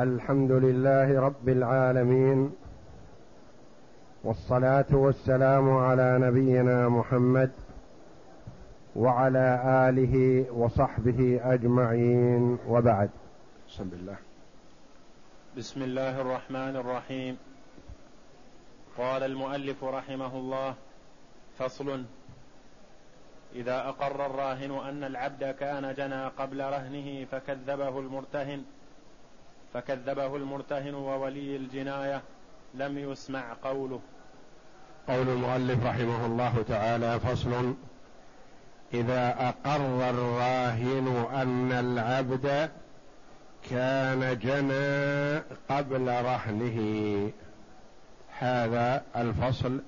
الحمد لله رب العالمين والصلاة والسلام على نبينا محمد وعلى آله وصحبه أجمعين وبعد. بسم الله. بسم الله الرحمن الرحيم. قال المؤلف رحمه الله فصل. إذا أقر الراهن أن العبد كان جنى قبل رهنه فكذبه المرتهن. فكذبه المرتهن وولي الجناية لم يسمع قوله. قول المؤلف رحمه الله تعالى فصل إذا أقر الراهن أن العبد كان جنى قبل رهنه. هذا الفصل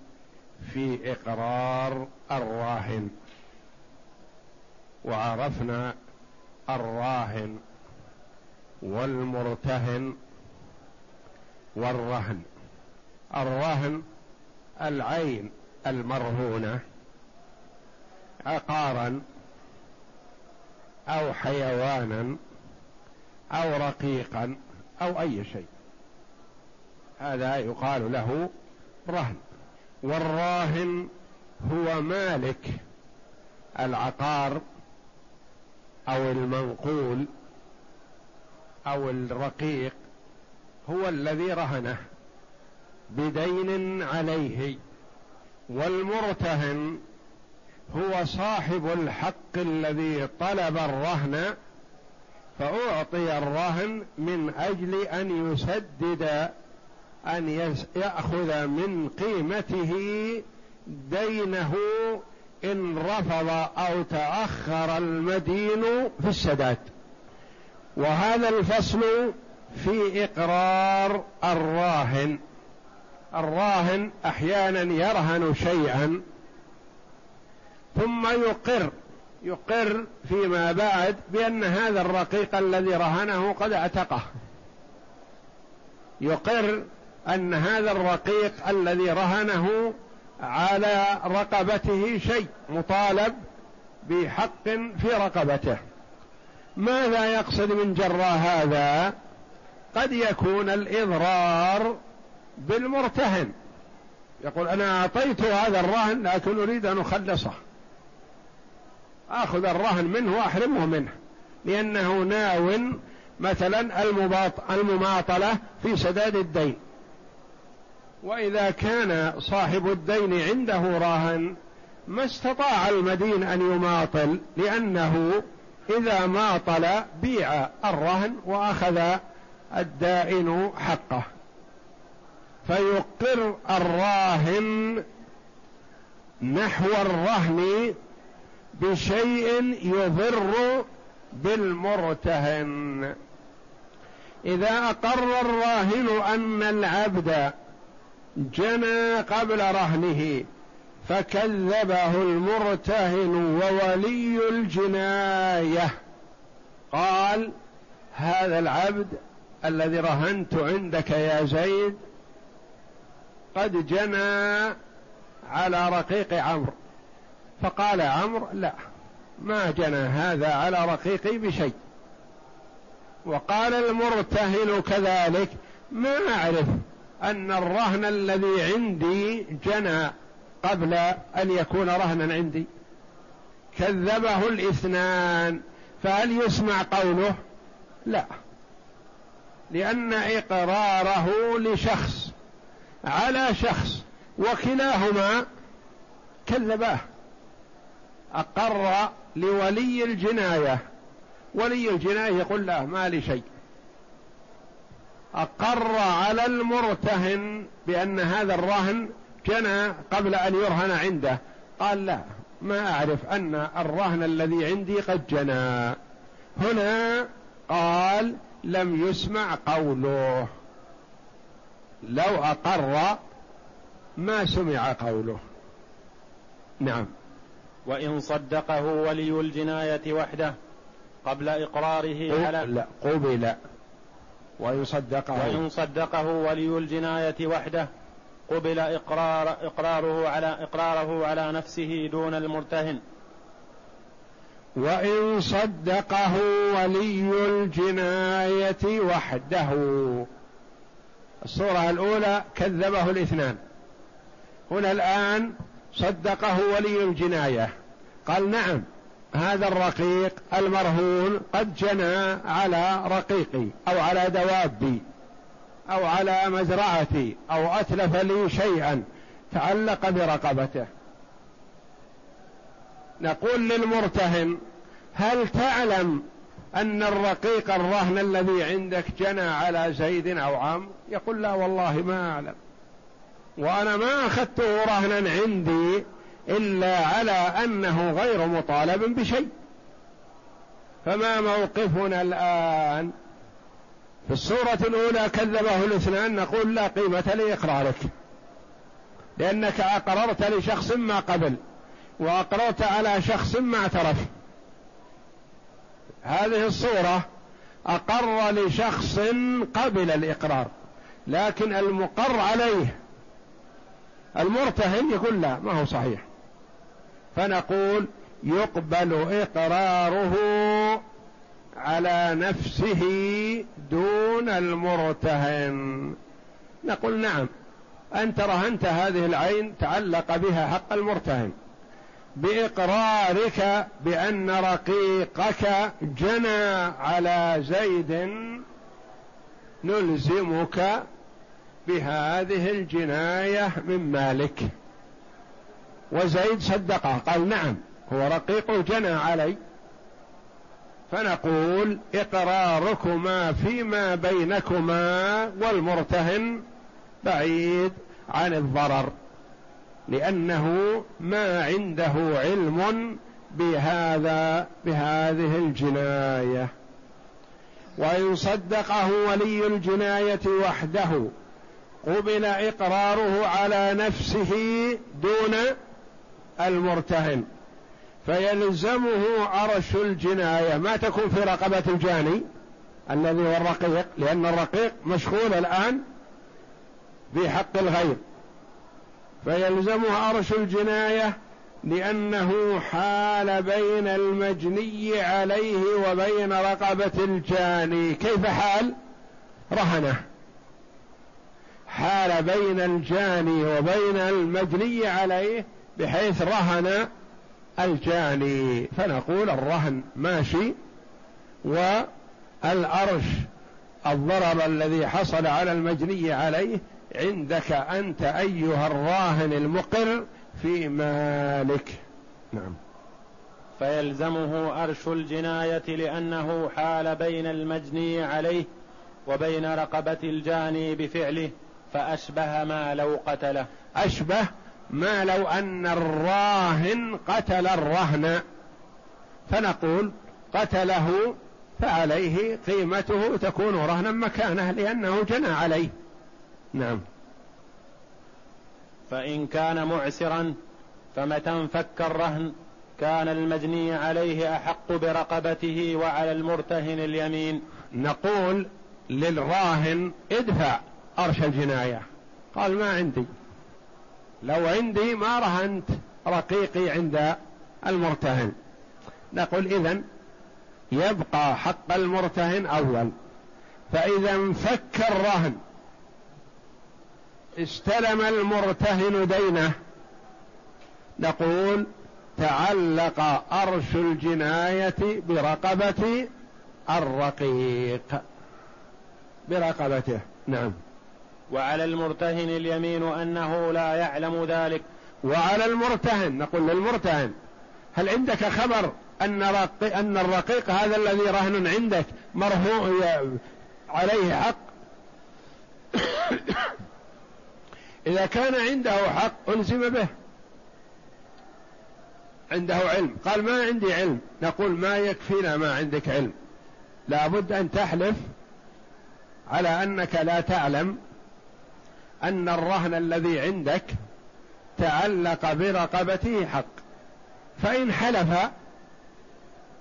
في إقرار الراهن. وعرفنا الراهن والمرتهن والرهن. الرهن العين المرهونة عقارا أو حيوانا أو رقيقا أو أي شيء. هذا يقال له رهن. والراهن هو مالك العقار أو المنقول أو الرقيق هو الذي رهنه بدين عليه والمرتهن هو صاحب الحق الذي طلب الرهن فأعطي الرهن من أجل أن يسدد أن يأخذ من قيمته دينه إن رفض أو تأخر المدين في السداد. وهذا الفصل في إقرار الراهن. الراهن أحيانا يرهن شيئا ثم يقر يقر فيما بعد بأن هذا الرقيق الذي رهنه قد اعتقه يقر أن هذا الرقيق الذي رهنه على رقبته شيء مطالب بحق في رقبته. ماذا يقصد من جرى هذا؟ قد يكون الإضرار بالمرتهن. يقول أنا أعطيت هذا الرهن لكن أريد أن أخلصه. آخذ الرهن منه وأحرمه منه. لأنه ناو مثلا المماطلة في سداد الدين. وإذا كان صاحب الدين عنده راهن ما استطاع المدين أن يماطل لأنه إذا ماطل بيع الرهن وأخذ الدائن حقه. فيقر الراهن نحو الرهن بشيء يضر بالمرتهن. إذا أقر الراهن أن العبد جنى قبل رهنه فكذبه المرتهن وولي الجناية. قال هذا العبد الذي رهنت عندك يا زيد قد جنى على رقيق عمرو. فقال عمرو لا ما جنى هذا على رقيقي بشيء. وقال المرتهن كذلك ما أعرف أن الرهن الذي عندي جنى. قبل أن يكون رهنا عندي. كذبه الاثنان فهل يسمع قوله؟ لا. لأن إقراره لشخص على شخص وكلاهما كذباه. أقر لولي الجناية. ولي الجناية يقول لا ما لي شيء. أقر على المرتهن بأن هذا الرهن جنى قبل أن يرهن عنده. قال لا ما أعرف أن الرهن الذي عندي قد جنى. هنا قال لم يسمع قوله. لو أقر ما سمع قوله. نعم. وإن صدقه ولي الجناية وحده قبل إقراره على لا قبل. وإن صدقه. وإن صدقه ولي الجناية وحده قبل إقرار إقراره على إقراره على نفسه دون المرتهن. وإن صدقه ولي الجناية وحده. الصورة الأولى كذبه الاثنان. هنا الآن صدقه ولي الجناية. قال نعم هذا الرقيق المرهون قد جنى على رقيقي أو على دوابي. أو على مزرعتي أو أتلف لي شيئا تعلق برقبته. نقول للمرتهن هل تعلم أن الرقيق الرهن الذي عندك جنى على زيد أو عمرو يقول لا والله ما أعلم. وأنا ما أخذته رهنا عندي إلا على أنه غير مطالب بشيء. فما موقفنا الآن؟ في الصورة الأولى كذبه الاثنان نقول لا قيمة لإقرارك. لأنك أقررت لشخص ما قبل وأقررت على شخص ما اعترف هذه الصورة أقر لشخص قبل الإقرار لكن المقر عليه المرتهن يقول لا ما هو صحيح. فنقول يقبل إقراره على نفسه دون المرتهن. نقول نعم أنت رهنت هذه العين تعلق بها حق المرتهن بإقرارك بأن رقيقك جنى على زيد نلزمك بهذه الجناية من مالك. وزيد صدقه قال نعم هو رقيق جنى علي. فنقول إقراركما فيما بينكما والمرتهن بعيد عن الضرر لأنه ما عنده علم بهذا بهذه الجناية. وإن صدقه ولي الجناية وحده قبل إقراره على نفسه دون المرتهن. فيلزمه عرش الجناية. ما تكون في رقبة الجاني الذي هو الرقيق لأن الرقيق مشغول الآن بحق الغير. فيلزمه عرش الجناية لأنه حال بين المجني عليه وبين رقبة الجاني. كيف حال؟ رهنه. حال بين الجاني وبين المجني عليه بحيث رهن الجاني فنقول الرهن ماشي والأرش الضرر الذي حصل على المجني عليه عندك أنت أيها الراهن المقر في مالك. نعم. فيلزمه أرش الجناية لأنه حال بين المجني عليه وبين رقبة الجاني بفعله فأشبه ما لو قتله. أشبه ما لو أن الراهن قتل الرهن فنقول قتله فعليه قيمته تكون رهنا مكانه لأنه جنى عليه. نعم. فإن كان معسرا فمتى انفك الرهن؟ كان المجني عليه أحق برقبته وعلى المرتهن اليمين. نقول للراهن ادفع أرش الجناية. قال ما عندي. لو عندي ما رهنت رقيقي عند المرتهن. نقول إذن يبقى حق المرتهن أول. فإذا انفك الرهن. استلم المرتهن دينه. نقول تعلق أرش الجناية برقبة الرقيق. برقبته. نعم. وعلى المرتهن اليمين أنه لا يعلم ذلك. وعلى المرتهن نقول للمرتهن هل عندك خبر أن, أن الرقيق هذا الذي رهن عندك مرهون عليه حق؟ إذا كان عنده حق ألزم به. عنده علم. قال ما عندي علم. نقول ما يكفينا ما عندك علم. لابد أن تحلف على أنك لا تعلم أن الرهن الذي عندك تعلق برقبته حق. فإن حلف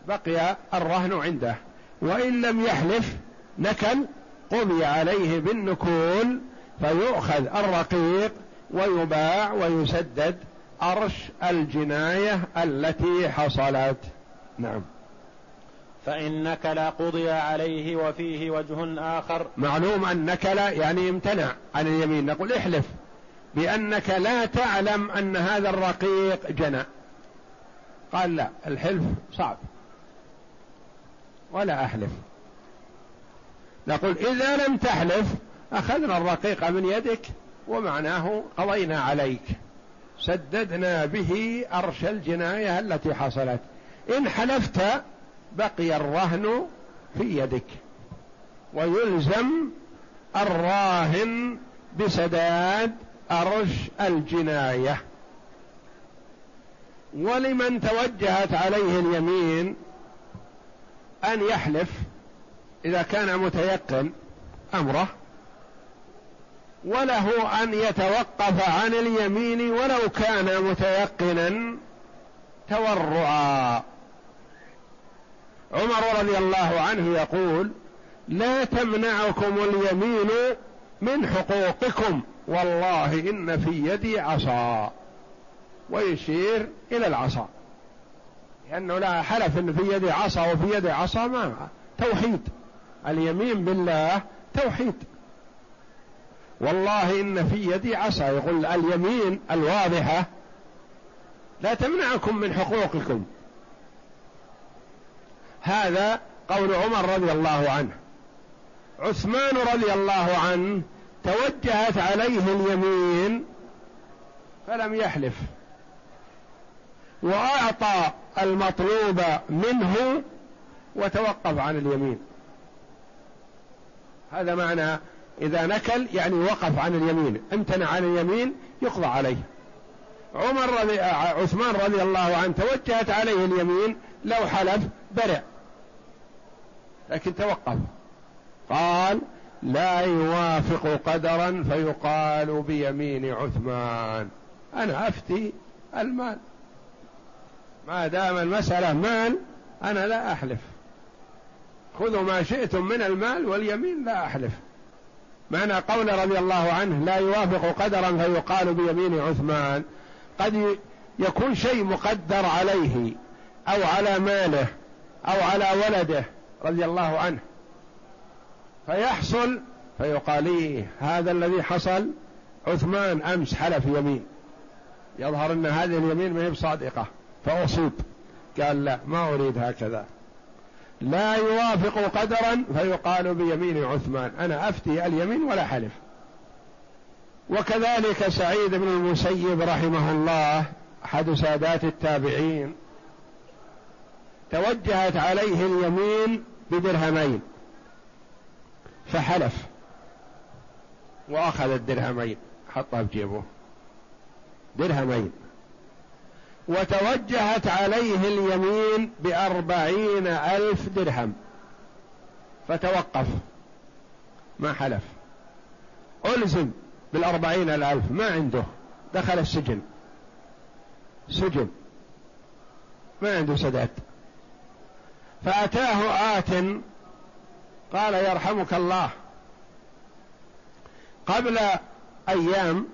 بقي الرهن عنده. وإن لم يحلف نكل قضي عليه بالنكول فيؤخذ الرقيق ويباع ويسدد أرش الجناية التي حصلت. نعم. فإن نكل قضي عليه وفيه وجه آخر. معلوم أن نكل يعني امتنع عن اليمين. نقول احلف بأنك لا تعلم أن هذا الرقيق جنى. قال لا الحلف صعب. ولا أحلف. نقول إذا لم تحلف أخذنا الرقيق من يدك ومعناه قضينا عليك. سددنا به أرش الجناية التي حصلت. إن حلفت بقي الرهن في يدك. ويلزم الراهن بسداد أرش الجناية. ولمن توجهت عليه اليمين أن يحلف إذا كان متيقن أمره وله أن يتوقف عن اليمين ولو كان متيقنا تورعا. عمر رضي الله عنه يقول لا تمنعكم اليمين من حقوقكم والله إن في يدي عصا. ويشير إلى العصا. لأنه لا حلف إن في يدي عصا وفي يدي عصا ما توحيد. اليمين بالله توحيد. والله إن في يدي عصا. يقول اليمين الواضحة. لا تمنعكم من حقوقكم. هذا قول عمر رضي الله عنه. عثمان رضي الله عنه توجهت عليه اليمين فلم يحلف. وأعطى المطلوب منه وتوقف عن اليمين. هذا معنى إذا نكل يعني وقف عن اليمين. امتنع عن اليمين يقضى عليه. عمر رضي عثمان رضي الله عنه توجهت عليه اليمين لو حلف برئ لكن توقف. قال لا يوافق قدرا فيقال بيمين عثمان. أنا أفتي المال. ما دام المسألة مال أنا لا أحلف. خذوا ما شئتم من المال واليمين لا أحلف. معنى قول رضي الله عنه لا يوافق قدرا فيقال بيمين عثمان. قد يكون شيء مقدر عليه أو على ماله أو على ولده رضي الله عنه. فيحصل فيقال إيه هذا الذي حصل عثمان أمس حلف يمين. يظهر أن هذه اليمين ما هي بصادقة فأصيب. قال لا ما أريد هكذا. لا يوافق قدرا فيقال بيمين عثمان أنا أفتي اليمين ولا حلف. وكذلك سعيد بن المسيب رحمه الله أحد سادات التابعين توجهت عليه اليمين بدرهمين. فحلف. وأخذ الدرهمين حطها في جيبه درهمين. وتوجهت عليه اليمين بأربعين ألف درهم. فتوقف. ما حلف. ألزم بالأربعين الألف. ما عنده. دخل السجن. سجن. ما عنده سداد فأتاه آت قال يرحمك الله. قبل أيام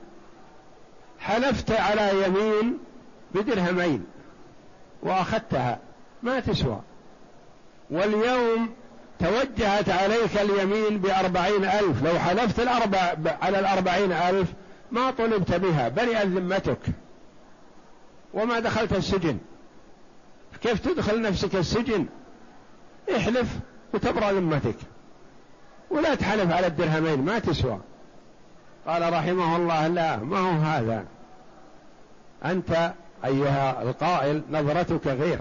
حلفت على يمين بدرهمين وأخذتها ما تسوى. واليوم توجهت عليك اليمين بأربعين ألف لو حلفت الأربع على الأربعين ألف ما طلبت بها برئت ذمتك. وما دخلت السجن. كيف تدخل نفسك السجن؟ احلف وتبرأ ذمتك. ولا تحلف على الدرهمين ما تسوى. قال رحمه الله لا ما هو هذا. أنت أيها القائل نظرتك غير.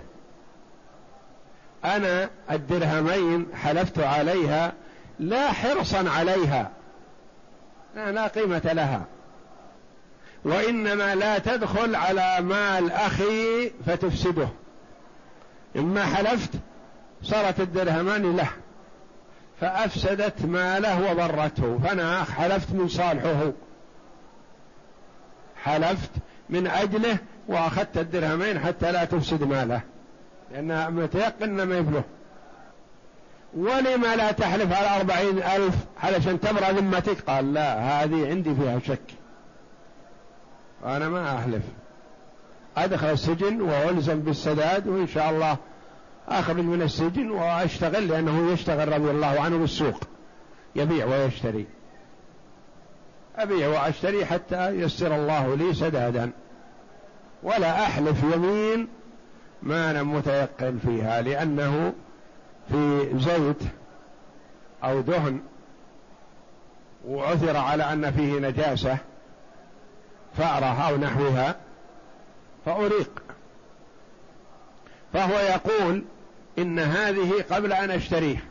أنا الدرهمين حلفت عليها لا حرصا عليها. لا, لا قيمة لها. وإنما لا تدخل على مال أخي فتفسده. إما حلفت صارت الدرهمان له فأفسدت ماله وضرته فأنا حلفت من صالحه. حلفت من أجله وأخذت الدرهمين حتى لا تفسد ماله لأن متيقن ما يبله ولما لا تحلف على أربعين ألف علشان تبرأ ذمتك؟ قال لا هذه عندي فيها شك. وأنا ما أحلف. أدخل السجن وألزم بالسداد وإن شاء الله أخرج من السجن وأشتغل لأنه يشتغل رضي الله عنه بالسوق. يبيع ويشتري. أبيع وأشتري حتى يسر الله لي سدادا. ولا أحلف يمين ما أنا متيقن فيها لأنه في زيت أو دهن. وعثر على أن فيه نجاسة فأرة أو نحوها فأريق. فهو يقول إن هذه قبل أن أشتريه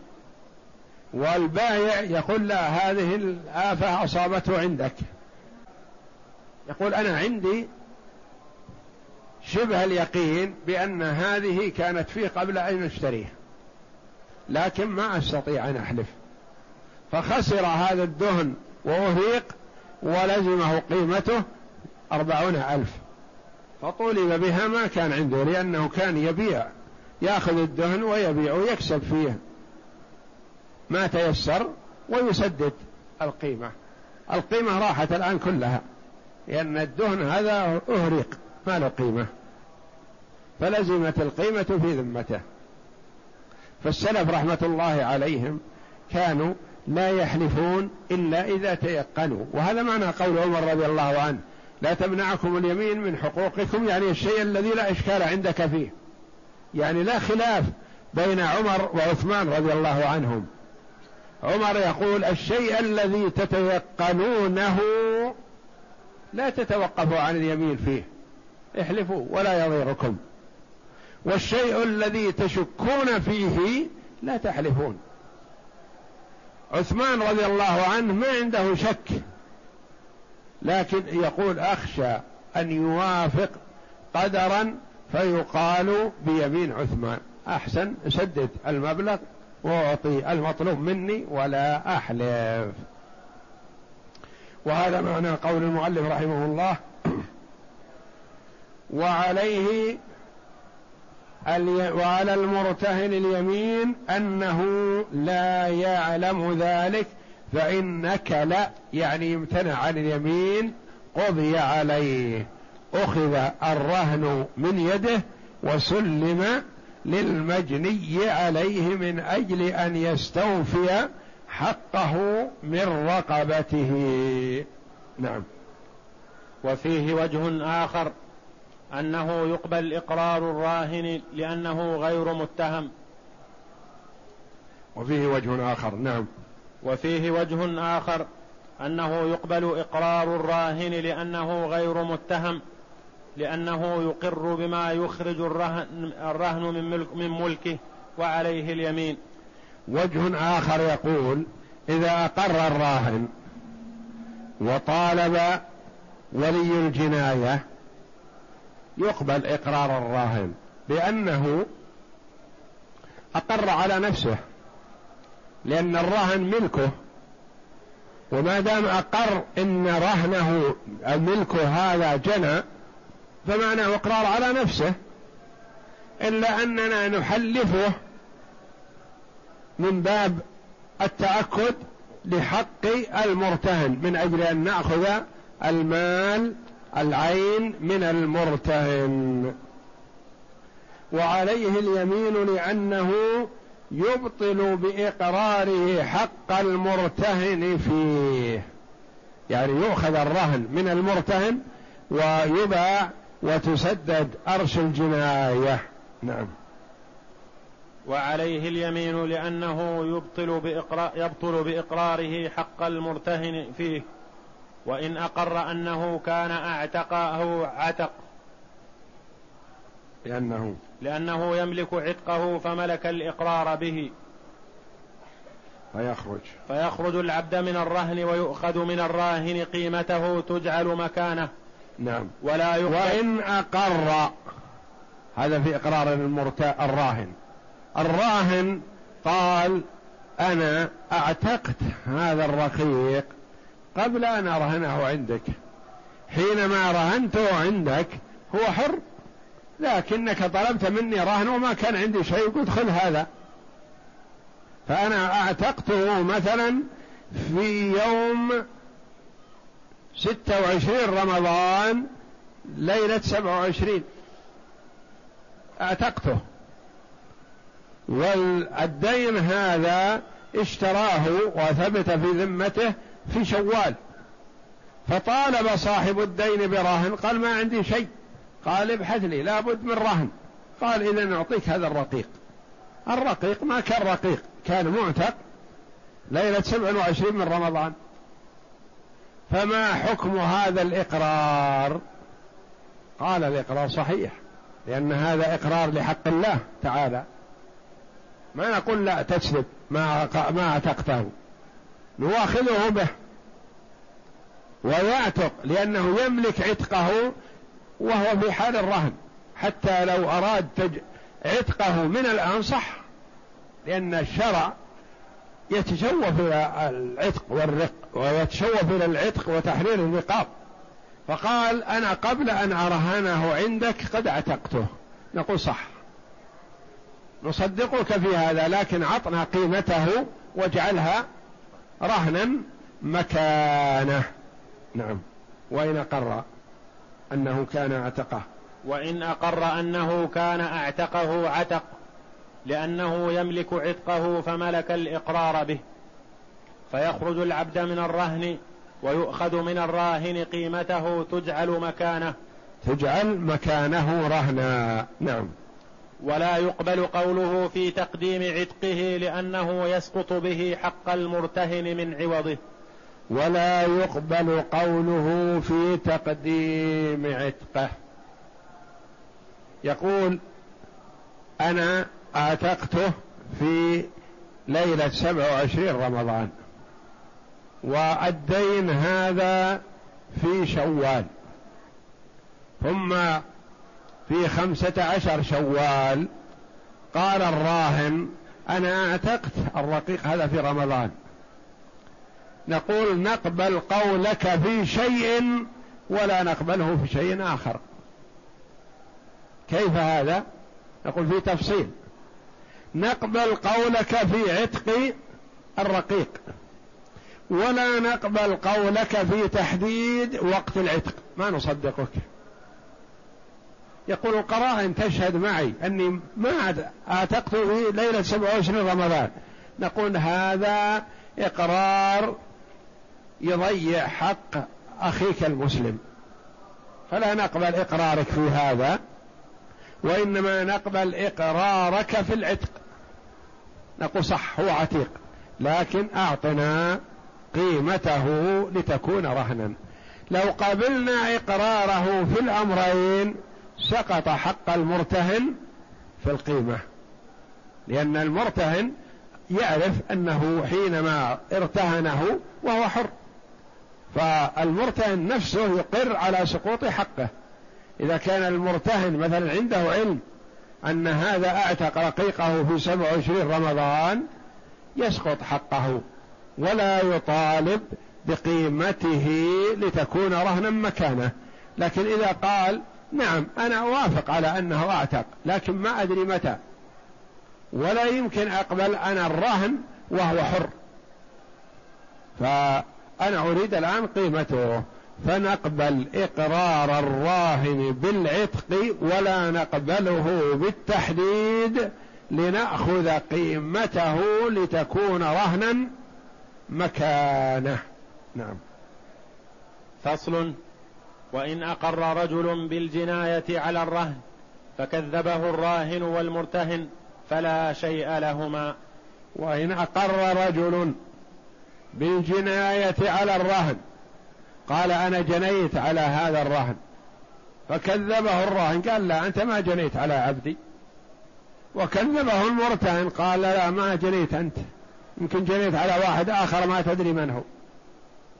والبائع يقول لا هذه الآفة أصابته عندك. يقول أنا عندي شبه اليقين بأن هذه كانت فيه قبل أن أشتريه لكن ما أستطيع أن أحلف. فخسر هذا الدهن وأهريق ولزمه قيمته أربعون ألف. فطولب بها ما كان عنده لأنه كان يبيع. ياخذ الدهن ويبيع ويكسب فيه. ما تيسر ويسدد القيمة. القيمة راحت الآن كلها لأن الدهن هذا أهريق ما له قيمة. فلزمت القيمة في ذمته. فالسلف رحمة الله عليهم كانوا لا يحلفون إلا إذا تيقنوا. وهذا معنى قول عمر رضي الله عنه لا تمنعكم اليمين من حقوقكم. يعني الشيء الذي لا إشكال عندك فيه. يعني لا خلاف بين عمر وعثمان رضي الله عنهم. عمر يقول الشيء الذي تتيقنونه لا تتوقفوا عن اليمين فيه. احلفوا ولا يضيركم. والشيء الذي تشكون فيه لا تحلفون. عثمان رضي الله عنه ما عنده شك لكن يقول أخشى أن يوافق قدرا فيقال بيمين عثمان أحسن سدد المبلغ وأعطي المطلوب مني ولا أحلف. وهذا معنى قول المؤلف رحمه الله. وعليه وعلى المرتهن اليمين أنه لا يعلم ذلك فان نكل يعني يمتنع عن اليمين قضي عليه. أخذ الرهن من يده وسلم للمجني عليه من أجل أن يستوفي حقه من رقبته. نعم. وفيه وجه آخر أنه يقبل إقرار الراهن لأنه غير متهم. وفيه وجه آخر نعم. وفيه وجه آخر أنه يقبل إقرار الراهن لأنه غير متهم. لأنه يقر بما يخرج الرهن, الرهن من, ملك من ملكه وعليه اليمين. وجه آخر يقول إذا أقر الراهن وطالب ولي الجناية يقبل إقرار الراهن بأنه أقر على نفسه لأن الرهن ملكه. وما دام أقر إن رهنه ملكه هذا جنى فمعناه إقرار على نفسه إلا أننا نحلفه من باب التأكد لحق المرتهن من أجل أن نأخذ المال العين من المرتهن. وعليه اليمين لأنه يبطل بإقراره حق المرتهن فيه. يعني يؤخذ الرهن من المرتهن ويباع وتسدد أرش الجناية. نعم. وعليه اليمين لأنه يبطل بإقرار يبطل بإقراره حق المرتهن فيه. وإن أقر أنه كان أعتقه عتق. لأنه. لأنه يملك عتقه فملك الإقرار به. فيخرج. فيخرج العبد من الرهن ويؤخذ من الراهن قيمته تجعل مكانه. نعم. ولا وإن أقر. هذا في إقرار المرتا الراهن. الراهن قال أنا أعتقت هذا الرقيق قبل أن أرهنه عندك. حينما رهنته عندك هو حر لكنك طلبت مني رهن وما كان عندي شيء. قلت خذ هذا. فأنا أعتقته مثلا في يوم ستة وعشرين رمضان ليلة سبعة وعشرين. أعتقته. والدين هذا اشتراه وثبت في ذمته في شوال. فطالب صاحب الدين برهن قال ما عندي شيء. قال ابحث لي لابد من رهن. قال إذا نعطيك هذا الرقيق. الرقيق ما كان رقيق كان معتق. ليلة سبع وعشرين من رمضان. فما حكم هذا الإقرار؟ قال الإقرار صحيح لأن هذا إقرار لحق الله تعالى. ما نقول لا تسلب ما ما اعتقته نواخذه به. ويعتق لأنه يملك عتقه وهو في حال الرهن. حتى لو أراد. عتقه من الآن صح لأن الشرع يتشوف إلى العتق والرق ويتشوف إلى العتق وتحرير الرقاب فقال أنا قبل أن أرهنه عندك قد عتقته. نقول صح. نصدقك في هذا لكن عطنا قيمته واجعلها رهنا مكانه. نعم. وإن أقر أنه كان أعتقه. وإن أقر أنه كان أعتقه عتق. لأنه يملك عتقه فملك الإقرار به. فيخرج العبد من الرهن ويؤخذ من الراهن قيمته تجعل مكانه. تجعل مكانه رهنا. نعم. ولا يقبل قوله في تقديم عتقه لأنه يسقط به حق المرتهن من عوضه. ولا يقبل قوله في تقديم عتقه. يقول أنا اعتقته في ليلة سبع وعشرين رمضان. والدين هذا في شوال. ثم في خمسة عشر شوال قال الراهن أنا أعتقت الرقيق هذا في رمضان. نقول نقبل قولك في شيء ولا نقبله في شيء آخر. كيف هذا؟ نقول في تفصيل. نقبل قولك في عتق الرقيق. ولا نقبل قولك في تحديد وقت العتق. ما نصدقك. يقول القرائن تشهد معي أني ما أعتقت في ليلة 27 رمضان. نقول هذا إقرار يضيع حق أخيك المسلم. فلا نقبل إقرارك في هذا وإنما نقبل إقرارك في العتق. نقول صح هو عتيق. لكن أعطنا قيمته لتكون رهنا. لو قبلنا إقراره في الأمرين سقط حق المرتهن في القيمة. لأن المرتهن يعرف أنه حينما ارتهنه وهو حر. فالمرتهن نفسه يقر على سقوط حقه. إذا كان المرتهن مثلا عنده علم أن هذا أعتق رقيقه في سبع وعشرين رمضان يسقط حقه ولا يطالب بقيمته لتكون رهنا مكانه. لكن إذا قال نعم أنا أوافق على أنه أعتق لكن ما أدري متى. ولا يمكن أقبل أنا الرهن وهو حر. فأنا أريد الآن قيمته. فنقبل إقرار الراهن بالعتق ولا نقبله بالتحديد لنأخذ قيمته لتكون رهنا مكانه. نعم. فصل. وإن أقر رجل بالجناية على الرهن فكذبه الراهن والمرتهن فلا شيء لهما. وإن أقر رجل بالجناية على الرهن قال أنا جنيت على هذا الرهن. فكذبه الراهن قال لا أنت ما جنيت على عبدي. وكذبه المرتهن. قال لا ما جنيت أنت. يمكن جنيت على واحد آخر ما تدري من هو.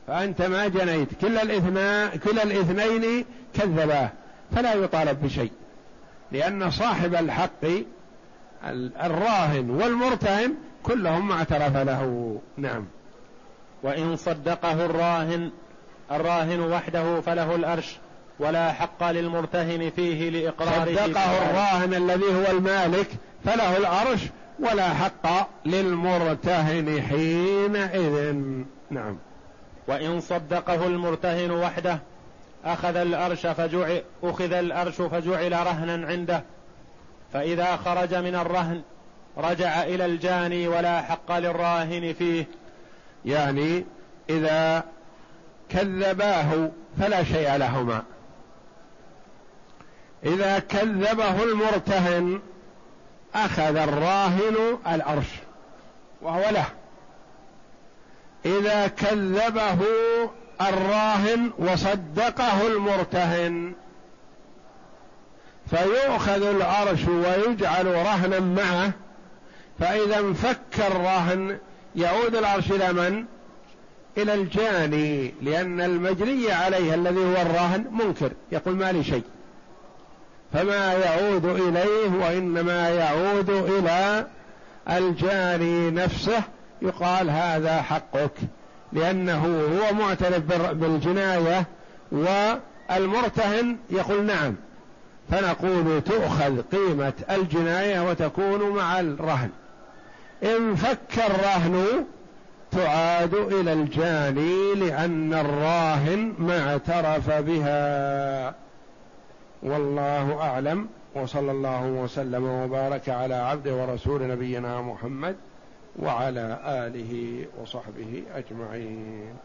فأنت ما جنيت. كلا الاثنين كلا الاثنين كذباه. فلا يطالب بشيء. لأن صاحب الحق الراهن والمرتهن كلهم ما اعترف له. نعم. وإن صدقه الراهن الراهن وحده فله الأرش ولا حق للمرتهن فيه لإقراره صدقه الراهن الذي هو المالك فله الأرش ولا حق للمرتهن حينئذ. نعم. وإن صدقه المرتهن وحده أخذ الأرش فجعل أخذ الأرش فجعل رهنا عنده. فإذا خرج من الرهن رجع إلى الجاني ولا حق للراهن فيه. يعني إذا كذباه فلا شيء لهما. إذا كذبه المرتهن أخذ الراهن الأرش وهو له. إذا كذبه الراهن وصدقه المرتهن فيؤخذ العرش ويجعل رهنا معه. فإذا انفك الراهن يعود العرش إلى من؟ إلى الجاني لأن المجني عليه الذي هو الراهن منكر يقول ما لي شيء. فما يعود إليه وإنما يعود إلى الجاني نفسه يقال هذا حقك لأنه هو معترف بالجناية والمرتهن يقول نعم. فنقول تؤخذ قيمة الجناية وتكون مع الرهن. إن فك الرهن تعاد إلى الجاني لأن الراهن ما اعترف بها. والله أعلم. وصلى الله وسلم وبارك على عبد ورسول نبينا محمد وعلى آله وصحبه أجمعين.